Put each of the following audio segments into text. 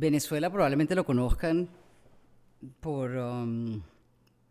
Venezuela probablemente lo conozcan por, um,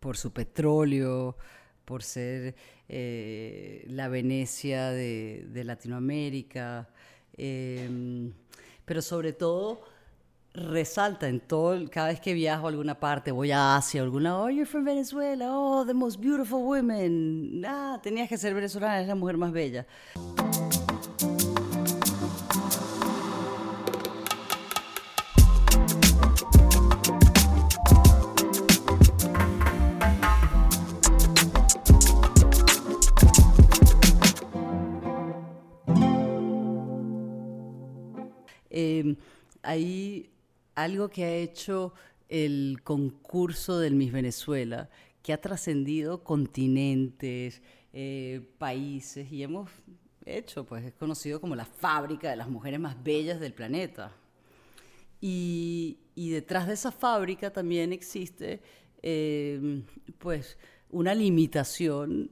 por su petróleo, por ser eh, la Venecia de, Latinoamérica, em, pero sobre todo resalta en todo, cada vez que viajo a alguna parte, voy a Asia, alguna, oh, you're from Venezuela, oh, the most beautiful women, ah, tenías que ser venezolana, es la mujer más bella. Eh, hay algo que ha hecho el concurso del Miss Venezuela, que ha trascendido continentes, eh, países, y hemos hecho, pues es conocido como la fábrica de las mujeres más bellas del planeta. Y, detrás de esa fábrica también existe, eh, pues, una limitación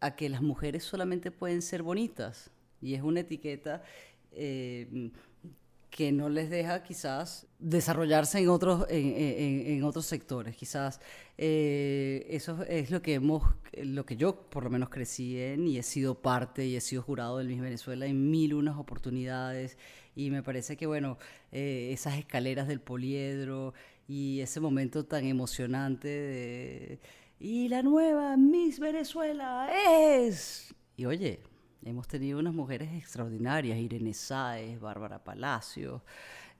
a que las mujeres solamente pueden ser bonitas. Y es una etiqueta eh, que no les deja quizás desarrollarse en otros, en, otros sectores. Quizás eh, eso es lo que, hemos, lo que yo por lo menos crecí en y he sido parte y he sido jurado del Miss Venezuela en mil unas oportunidades y me parece que, bueno, eh, esas escaleras del poliedro y ese momento tan emocionante de... Y la nueva Miss Venezuela es... Y oye, Hemos tenido unas mujeres extraordinarias, Irene Sáez, Bárbara Palacio,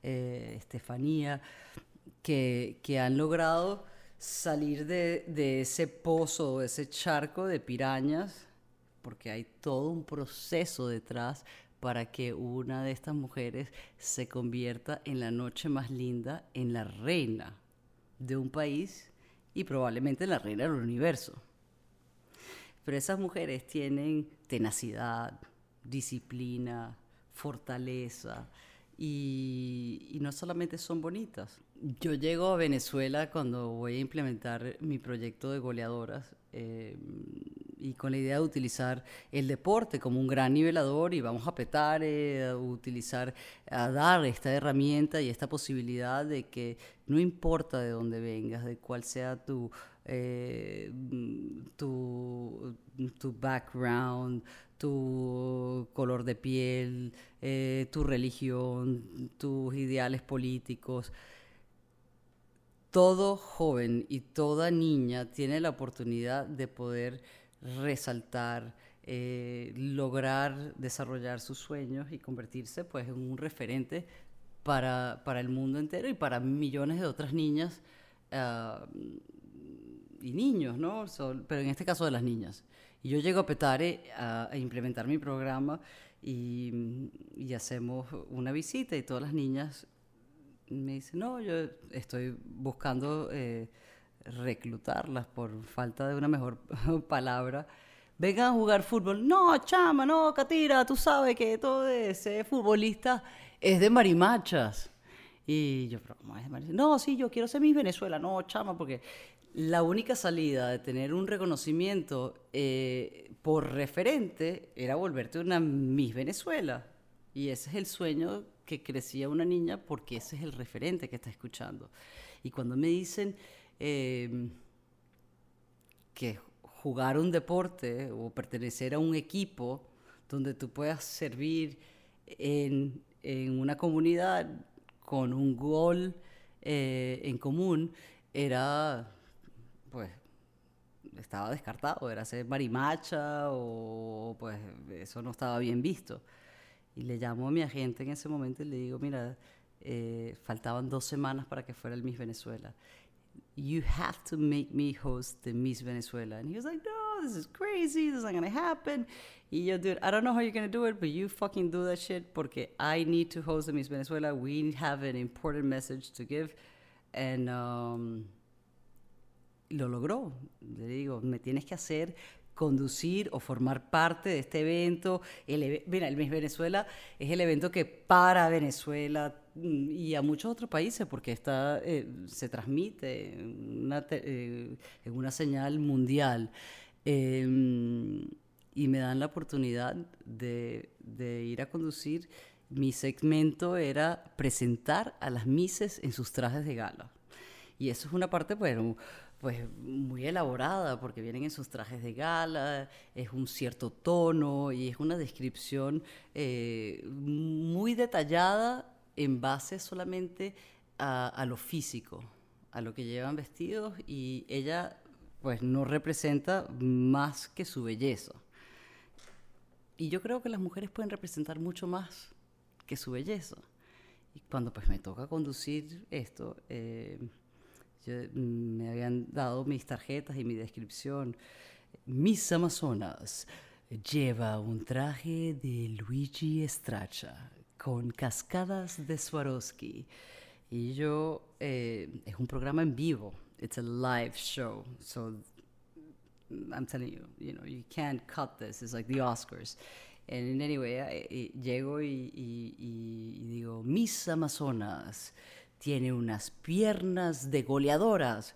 eh, Estefanía, que, que, han logrado salir de, de ese pozo, de ese charco de pirañas, porque hay todo un proceso detrás para que una de estas mujeres se convierta en la noche más linda, en la reina de un país y probablemente en la reina del universo. Pero esas mujeres tienen tenacidad, disciplina, fortaleza y, no solamente son bonitas. Yo llego a Venezuela cuando voy a implementar mi proyecto de goleadoras eh, y con la idea de utilizar el deporte como un gran nivelador y vamos a petar, eh, a utilizar, a dar esta herramienta y esta posibilidad de que no importa de dónde vengas, de cuál sea tu eh, tu, tu, background, tu color de piel, eh, tu religión, tus ideales políticos. Todo joven y toda niña tiene la oportunidad de poder resaltar, eh, lograr desarrollar sus sueños y convertirse pues, en un referente para, para el mundo entero y para millones de otras niñas ah, y niños, ¿no? pero en este caso de las niñas. Y yo llego a Petare a, implementar mi programa y, y, hacemos una visita y todas las niñas me dicen, no, yo estoy buscando eh, reclutarlas por falta de una mejor palabra. Vengan a jugar fútbol. No, chama, no, Catira, tú sabes que todo ese futbolista es de marimachas. Y yo, pero ¿cómo es de marimachas? No, sí, yo quiero ser mi Venezuela. No, chama, porque la única salida de tener un reconocimiento eh, por referente era volverte una Miss Venezuela. Y ese es el sueño que crecía una niña porque ese es el referente que está escuchando. Y cuando me dicen em, que jugar un deporte o pertenecer a un equipo donde tú puedas servir en, una comunidad con un gol eh, en común, era pues estaba descartado, era ser marimacha o pues eso no estaba bien visto. Y le llamo a mi agente en ese momento y le digo, mira, eh, faltaban dos semanas para que fuera el Miss Venezuela. You have to make me host the Miss Venezuela. And he was like, no, this is crazy, this is not going happen. Y yo, dude, I don't know how you're going to do it, but you fucking do that shit porque I need to host the Miss Venezuela. We have an important message to give. And um, lo logró. Le digo, me tienes que hacer conducir o formar parte de este evento. El, mira, el Miss Venezuela es el evento que para Venezuela mm, y a muchos otros países, porque está, eh, se transmite eh, en una señal mundial. Em, y me dan la oportunidad de, ir a conducir mi segmento era presentar a las Misses en sus trajes de gala. Y eso es una parte, pues, pues muy elaborada, porque vienen en sus trajes de gala, es un cierto tono y es una descripción eh, muy detallada en base solamente a, lo físico, a lo que llevan vestidos y ella pues no representa más que su belleza. Y yo creo que las mujeres pueden representar mucho más que su belleza. Y cuando pues me toca conducir esto, eh, me habían dado mis tarjetas y mi descripción. Miss Amazonas lleva un traje de Luigi Straccia con cascadas de Swarovski. Y yo, eh, es un programa en vivo. It's a live show. So I'm telling you, you know, you can't cut this. It's like the Oscars. And anyway, llego y, y, y, digo, Miss Amazonas tiene unas piernas de goleadoras.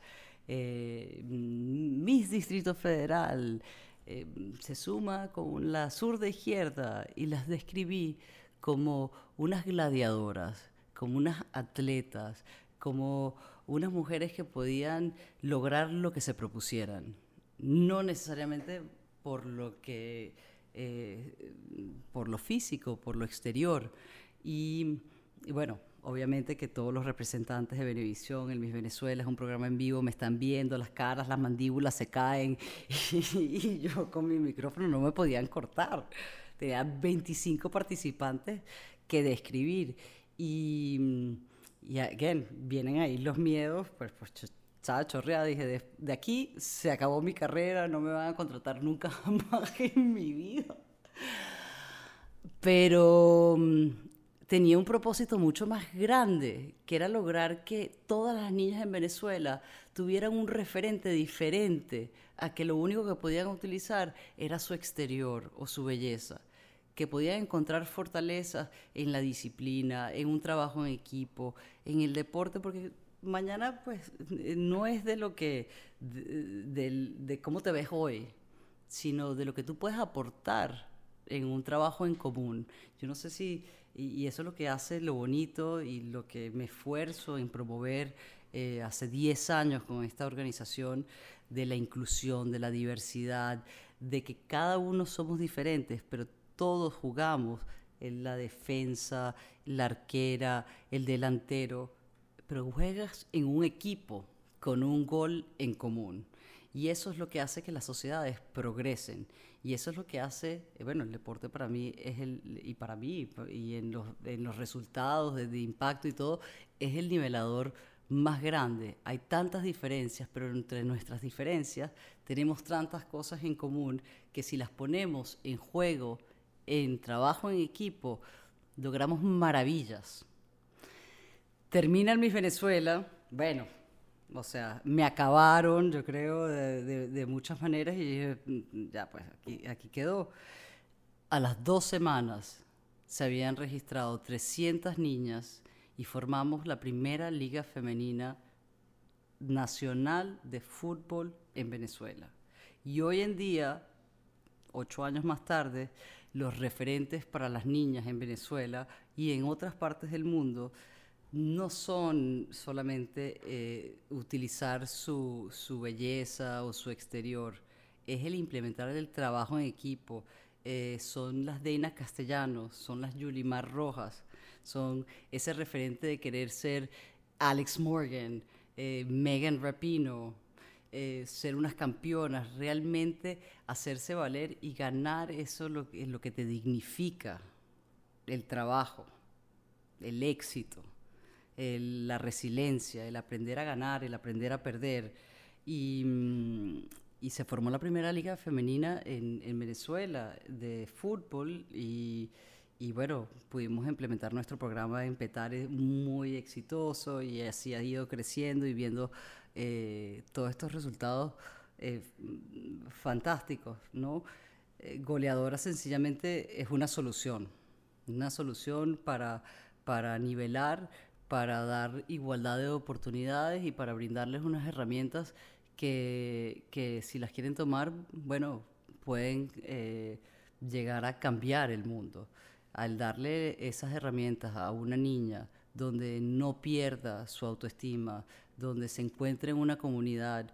Eh, Miss Distrito Federal eh, se suma con la sur de izquierda y las describí como unas gladiadoras, como unas atletas, como unas mujeres que podían lograr lo que se propusieran. No necesariamente por lo que eh, por lo físico, por lo exterior. Y, bueno, obviamente que todos los representantes de Venevisión, el Miss Venezuela es un programa en vivo, me están viendo las caras, las mandíbulas se caen y, yo con mi micrófono no me podían cortar. Tenía 25 participantes que describir y, y again, vienen ahí los miedos, pues, pues estaba chorreada, dije, de, aquí se acabó mi carrera, no me van a contratar nunca más en mi vida. Pero mm, tenía un propósito mucho más grande, que era lograr que todas las niñas en Venezuela tuvieran un referente diferente a que lo único que podían utilizar era su exterior o su belleza que podían encontrar fortaleza en la disciplina, en un trabajo en equipo, en el deporte, porque mañana pues eh, no es de lo que, de, cómo te ves hoy, sino de lo que tú puedes aportar en un trabajo en común. Yo no sé si, y, eso es lo que hace lo bonito y lo que me esfuerzo en promover eh, hace 10 años con esta organización de la inclusión, de la diversidad, de que cada uno somos diferentes, pero todos jugamos en la defensa, la arquera, el delantero pero juegas en un equipo con un gol en común. Y eso es lo que hace que las sociedades progresen. Y eso es lo que hace, eh, bueno, el deporte para mí es el, y para mí, y en los, en los resultados de, de, impacto y todo, es el nivelador más grande. Hay tantas diferencias, pero entre nuestras diferencias tenemos tantas cosas en común que si las ponemos en juego, en trabajo en equipo, logramos maravillas. Termina el Miss Venezuela, bueno, o sea, me acabaron, yo creo, de, muchas maneras y mm, ya, pues aquí, aquí quedó. A las dos semanas se habían registrado 300 niñas y formamos la primera liga femenina nacional de fútbol en Venezuela. Y hoy en día, ocho años más tarde, los referentes para las niñas en Venezuela y en otras partes del mundo no son solamente eh, utilizar su, belleza o su exterior, es el implementar el trabajo en equipo. Eh, son las Deina Castellanos, son las Yulimar Rojas, son ese referente de querer ser Alex Morgan, eh, Megan Rapino, ser unas campeonas, realmente hacerse valer y ganar eso es lo que te dignifica el trabajo, el éxito la resiliencia, el aprender a ganar, el aprender a perder. Y, mm, y se formó la primera liga femenina en, en Venezuela de fútbol y, y, bueno, pudimos implementar nuestro programa en Petare muy exitoso y así ha ido creciendo y viendo eh, todos estos resultados eh, fantásticos, ¿no? Eh, goleadora sencillamente es una solución, una solución para, para nivelar para dar igualdad de oportunidades y para brindarles unas herramientas que, que si las quieren tomar, bueno, pueden eh, llegar a cambiar el mundo. al darle esas herramientas a una niña donde no pierda su autoestima, donde se encuentre en una comunidad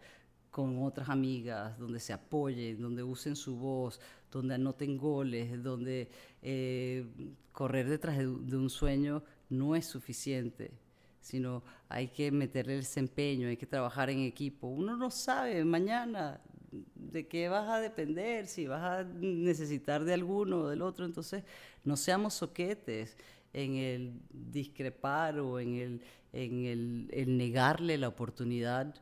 con otras amigas, donde se apoyen, donde usen su voz, donde anoten goles, donde eh, correr detrás de, un sueño no es suficiente, sino hay que meterle el desempeño, hay que trabajar en equipo. Uno no sabe mañana de qué vas a depender, si vas a necesitar de alguno o del otro, entonces no seamos soquetes en el discrepar o en el, en el, negarle la oportunidad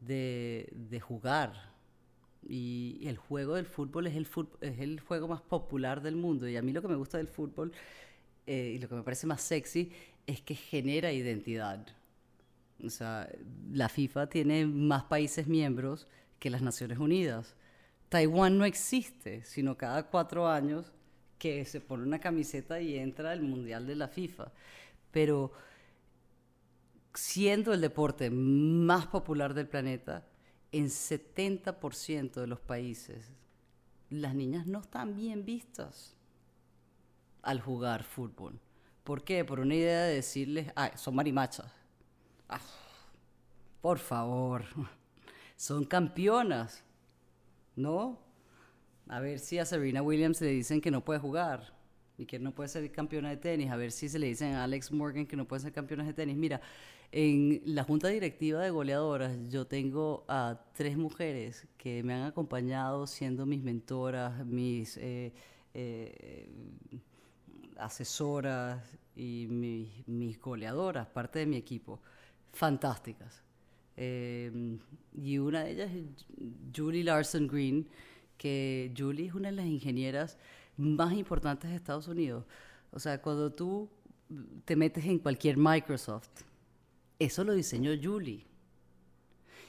de, de jugar. Y, el juego del fútbol es el, es el juego más popular del mundo. Y a mí lo que me gusta del fútbol eh, y lo que me parece más sexy es que genera identidad. O sea, la FIFA tiene más países miembros que las Naciones Unidas. Taiwán no existe, sino cada cuatro años que se pone una camiseta y entra al Mundial de la FIFA. Pero siendo el deporte más popular del planeta, en 70% de los países las niñas no están bien vistas al jugar fútbol. ¿Por qué? Por una idea de decirles, ah, son marimachas. Ah, por favor, son campeonas, ¿no? A ver si a Serena Williams le dicen que no puede jugar y que no puede ser campeona de tenis. A ver si se le dicen a Alex Morgan que no puede ser campeona de tenis. Mira, en la junta directiva de goleadoras yo tengo a tres mujeres que me han acompañado siendo mis mentoras, mis eh, eh, asesoras y mis, goleadoras, parte de mi equipo. Fantásticas. Eh, y una de ellas es Julie Larson Green, que Julie es una de las ingenieras más importantes de Estados Unidos. O sea, cuando tú te metes en cualquier Microsoft, eso lo diseñó Julie.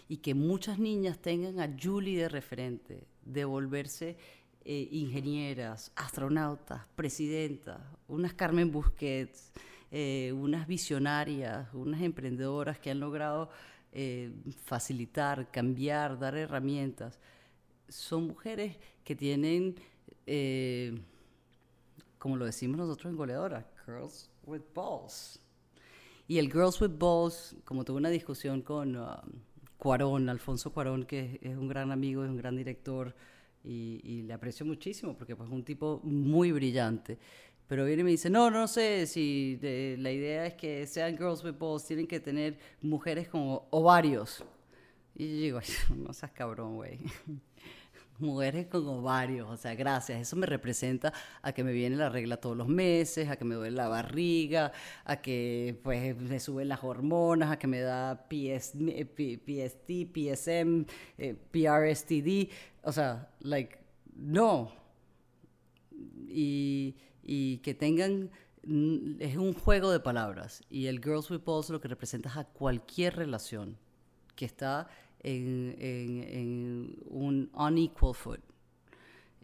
Y que muchas niñas tengan a Julie de referente, de volverse eh, ingenieras, astronautas, presidentas, unas Carmen Busquets, eh, unas visionarias, unas emprendedoras que han logrado eh, facilitar, cambiar, dar herramientas. Son mujeres que tienen, como lo decimos nosotros en Goleadora, girls with balls. Y el Girls with Balls, como tuve una discusión con um, Cuarón, Alfonso Cuarón, que es un gran amigo, es un gran director, y, le aprecio muchísimo porque pues, es un tipo muy brillante. Pero viene y me dice, no, no sé si la idea es que sean girls with balls, tienen que tener mujeres como ovarios. Y yo digo, no seas cabrón, güey. mujeres con ovarios, o sea, gracias, eso me representa a que me viene la regla todos los meses, a que me duele la barriga, a que pues me suben las hormonas, a que me da PS, PST, PSM, eh, PRSTD, o sea, like, no. Y, y que tengan, es un juego de palabras, y el Girls with Balls lo que representa es a cualquier relación que está en, un unequal foot.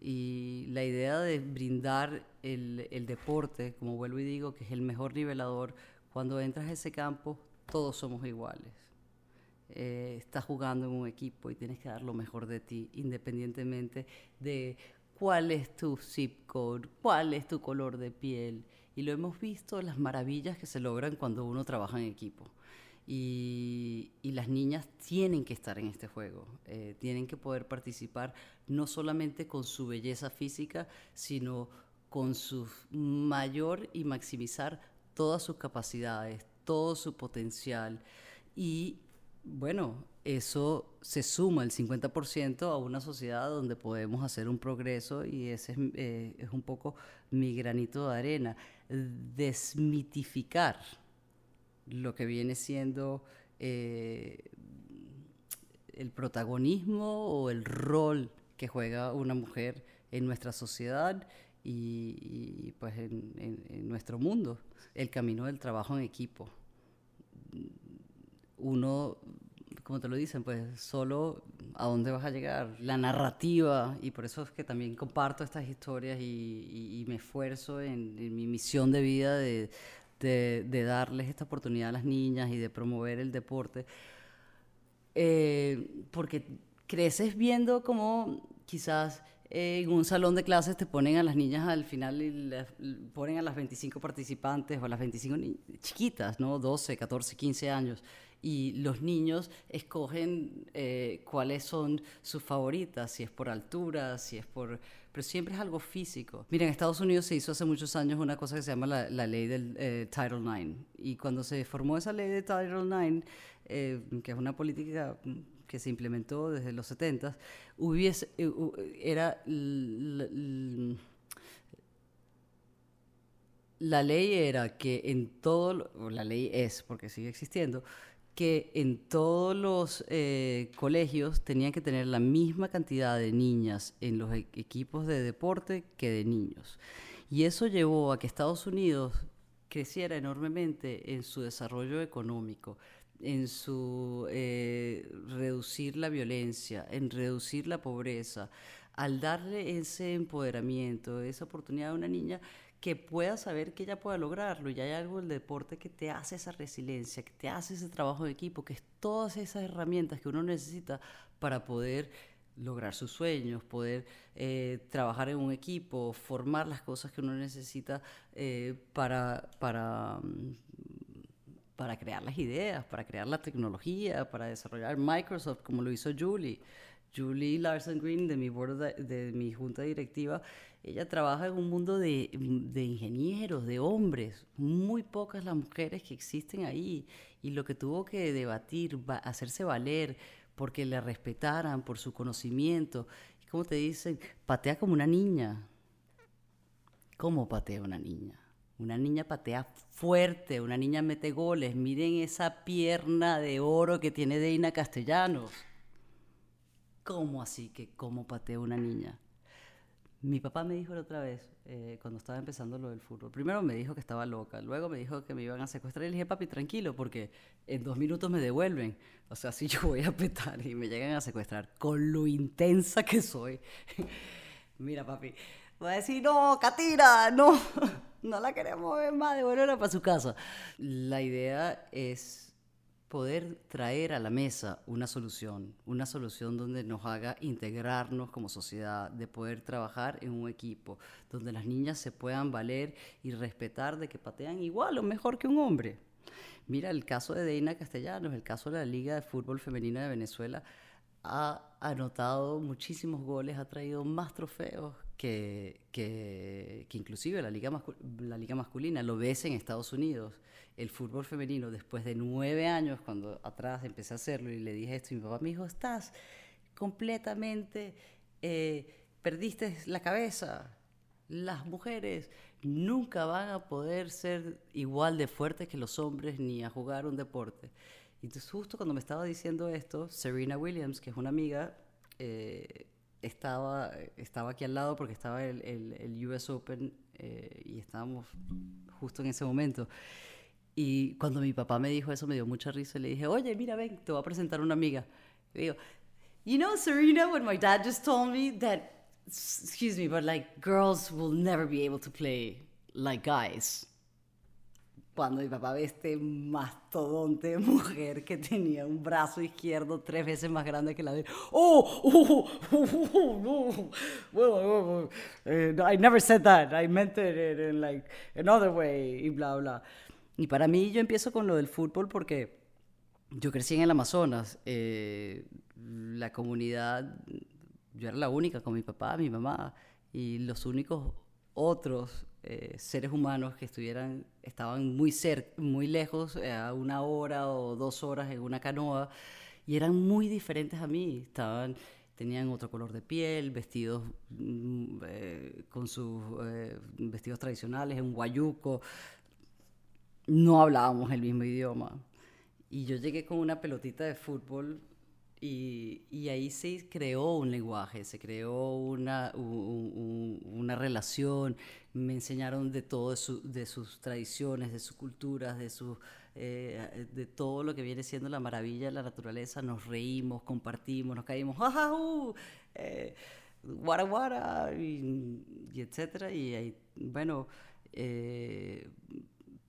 Y la idea de brindar el, deporte, como vuelvo y digo, que es el mejor nivelador, cuando entras a ese campo, todos somos iguales. Eh, estás jugando en un equipo y tienes que dar lo mejor de ti, independientemente de cuál es tu zip code, cuál es tu color de piel. Y lo hemos visto, las maravillas que se logran cuando uno trabaja en equipo. Y, las niñas tienen que estar en este juego, eh, tienen que poder participar no solamente con su belleza física, sino con su mayor y maximizar todas sus capacidades, todo su potencial. Y bueno, eso se suma el 50% a una sociedad donde podemos hacer un progreso y ese es, eh, es un poco mi granito de arena, desmitificar lo que viene siendo eh, el protagonismo o el rol que juega una mujer en nuestra sociedad y, pues en, nuestro mundo, el camino del trabajo en equipo. Uno, como te lo dicen, pues solo a dónde vas a llegar, la narrativa, y por eso es que también comparto estas historias y, me esfuerzo en mi misión de vida de, de, darles esta oportunidad a las niñas y de promover el deporte, eh, porque creces viendo cómo quizás en un salón de clases te ponen a las niñas al final y ponen a las 25 participantes o a las 25 chiquitas, ¿no? 12, 14, 15 años. Y los niños escogen eh, cuáles son sus favoritas, si es por altura, si es por... Pero siempre es algo físico. Mira, en Estados Unidos se hizo hace muchos años una cosa que se llama la, ley del eh, Title IX. Y cuando se formó esa ley de Title IX, eh, que es una política que se implementó desde los 70, hubiese, eh, era la ley era que en todo, la ley es, porque sigue existiendo, que en todos los eh, colegios tenían que tener la misma cantidad de niñas en los e-, equipos de deporte que de niños. Y eso llevó a que Estados Unidos creciera enormemente en su desarrollo económico, en su eh, reducir la violencia, en reducir la pobreza, al darle ese empoderamiento, esa oportunidad a una niña que pueda saber que ella pueda lograrlo. Y hay algo del deporte que te hace esa resiliencia, que te hace ese trabajo de equipo, que es todas esas herramientas que uno necesita para poder lograr sus sueños, poder eh, trabajar en un equipo, formar las cosas que uno necesita eh, para, para, mm, para crear las ideas, para crear la tecnología, para desarrollar Microsoft, como lo hizo Julie. Julie Larson Green, de mi, de, mi junta directiva, ella trabaja en un mundo de, de, ingenieros, de hombres, muy pocas las mujeres que existen ahí, y lo que tuvo que debatir, hacerse valer, porque le respetaran por su conocimiento. ¿Cómo te dicen? Patea como una niña. ¿Cómo patea una niña? Una niña patea fuerte, una niña mete goles. Miren esa pierna de oro que tiene Deina Castellanos. ¿Cómo así que cómo patea una niña? Mi papá me dijo la otra vez, eh, cuando estaba empezando lo del fútbol, primero me dijo que estaba loca, luego me dijo que me iban a secuestrar y le dije, papi, tranquilo, porque en dos minutos me devuelven. O sea, si yo voy a petar y me llegan a secuestrar, con lo intensa que soy. Mira, papi, voy a decir, no, Katira, no, no la queremos ver más, devuélvela para su casa. La idea es poder traer a la mesa una solución, una solución donde nos haga integrarnos como sociedad, de poder trabajar en un equipo, donde las niñas se puedan valer y respetar de que patean igual o mejor que un hombre. Mira el caso de Deina Castellanos, el caso de la Liga de Fútbol Femenina de Venezuela, ha anotado muchísimos goles, ha traído más trofeos que, que, inclusive la liga, la liga masculina. Lo ves en Estados Unidos. El fútbol femenino, después de nueve años, cuando atrás empecé a hacerlo y le dije esto, mi papá me dijo, estás completamente, eh, perdiste la cabeza. Las mujeres nunca van a poder ser igual de fuertes que los hombres ni a jugar un deporte. Y justo cuando me estaba diciendo esto, Serena Williams, que es una amiga, eh, estaba, estaba aquí al lado porque estaba el, el, US Open eh, y estábamos justo en ese momento. Y cuando mi papá me dijo eso me dio mucha risa y le dije, oye, mira, ven, te voy a presentar una amiga. Y digo, you know, Serena, when my dad just told me that, excuse me, but like girls will never be able to play like guys cuando mi papá ve este mastodonte de mujer que tenía un brazo izquierdo tres veces más grande que la de oh, oh, oh, oh well, uh, I never said that I meant it in like another way y bla bla. Y para mí yo empiezo con lo del fútbol porque yo crecí en el Amazonas eh, la comunidad yo era la única con mi papá mi mamá y los únicos otros eh, seres humanos que estuvieran, estaban muy, muy lejos, eh, a una hora o dos horas en una canoa, y eran muy diferentes a mí. Estaban, tenían otro color de piel, vestidos mm, eh, con sus vestidos tradicionales, en guayuco. No hablábamos el mismo idioma. Y yo llegué con una pelotita de fútbol y, y, ahí se creó un lenguaje, se creó una, una relación, me enseñaron de todo, de, de, sus tradiciones, de sus culturas, de, su, eh, de todo lo que viene siendo la maravilla de la naturaleza, nos reímos, compartimos, nos caímos, ¡jaja! Uh, eh, guara, guara, y, y, etcétera, y ahí, bueno, eh,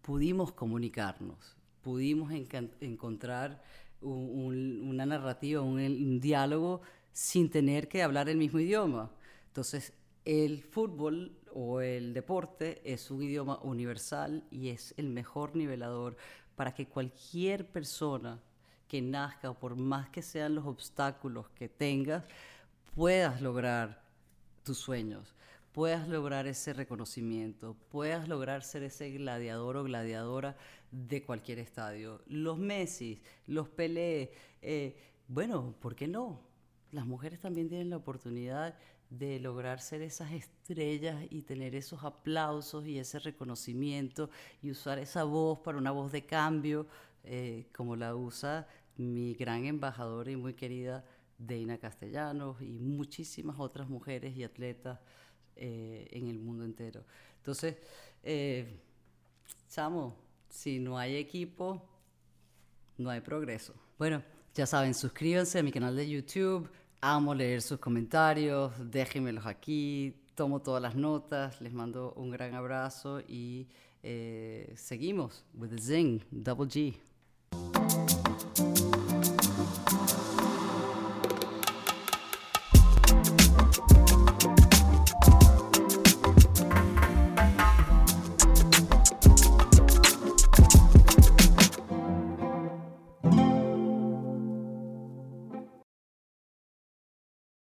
pudimos comunicarnos, pudimos encontrar una narrativa, un, diálogo sin tener que hablar el mismo idioma. Entonces, el fútbol o el deporte es un idioma universal y es el mejor nivelador para que cualquier persona que nazca, por más que sean los obstáculos que tengas, puedas lograr tus sueños, puedas lograr ese reconocimiento, puedas lograr ser ese gladiador o gladiadora de cualquier estadio. Los Messi, los Pelé, eh, bueno, ¿por qué no? Las mujeres también tienen la oportunidad de lograr ser esas estrellas y tener esos aplausos y ese reconocimiento y usar esa voz para una voz de cambio, eh, como la usa mi gran embajadora y muy querida Deina Castellanos y muchísimas otras mujeres y atletas eh, en el mundo entero. Entonces, chamo, si no hay equipo, no hay progreso. Bueno, ya saben, suscríbanse a mi canal de YouTube Amo leer sus comentarios, déjenmelos aquí, tomo todas las notas, les mando un gran abrazo y eh, seguimos with the Zing, Double G.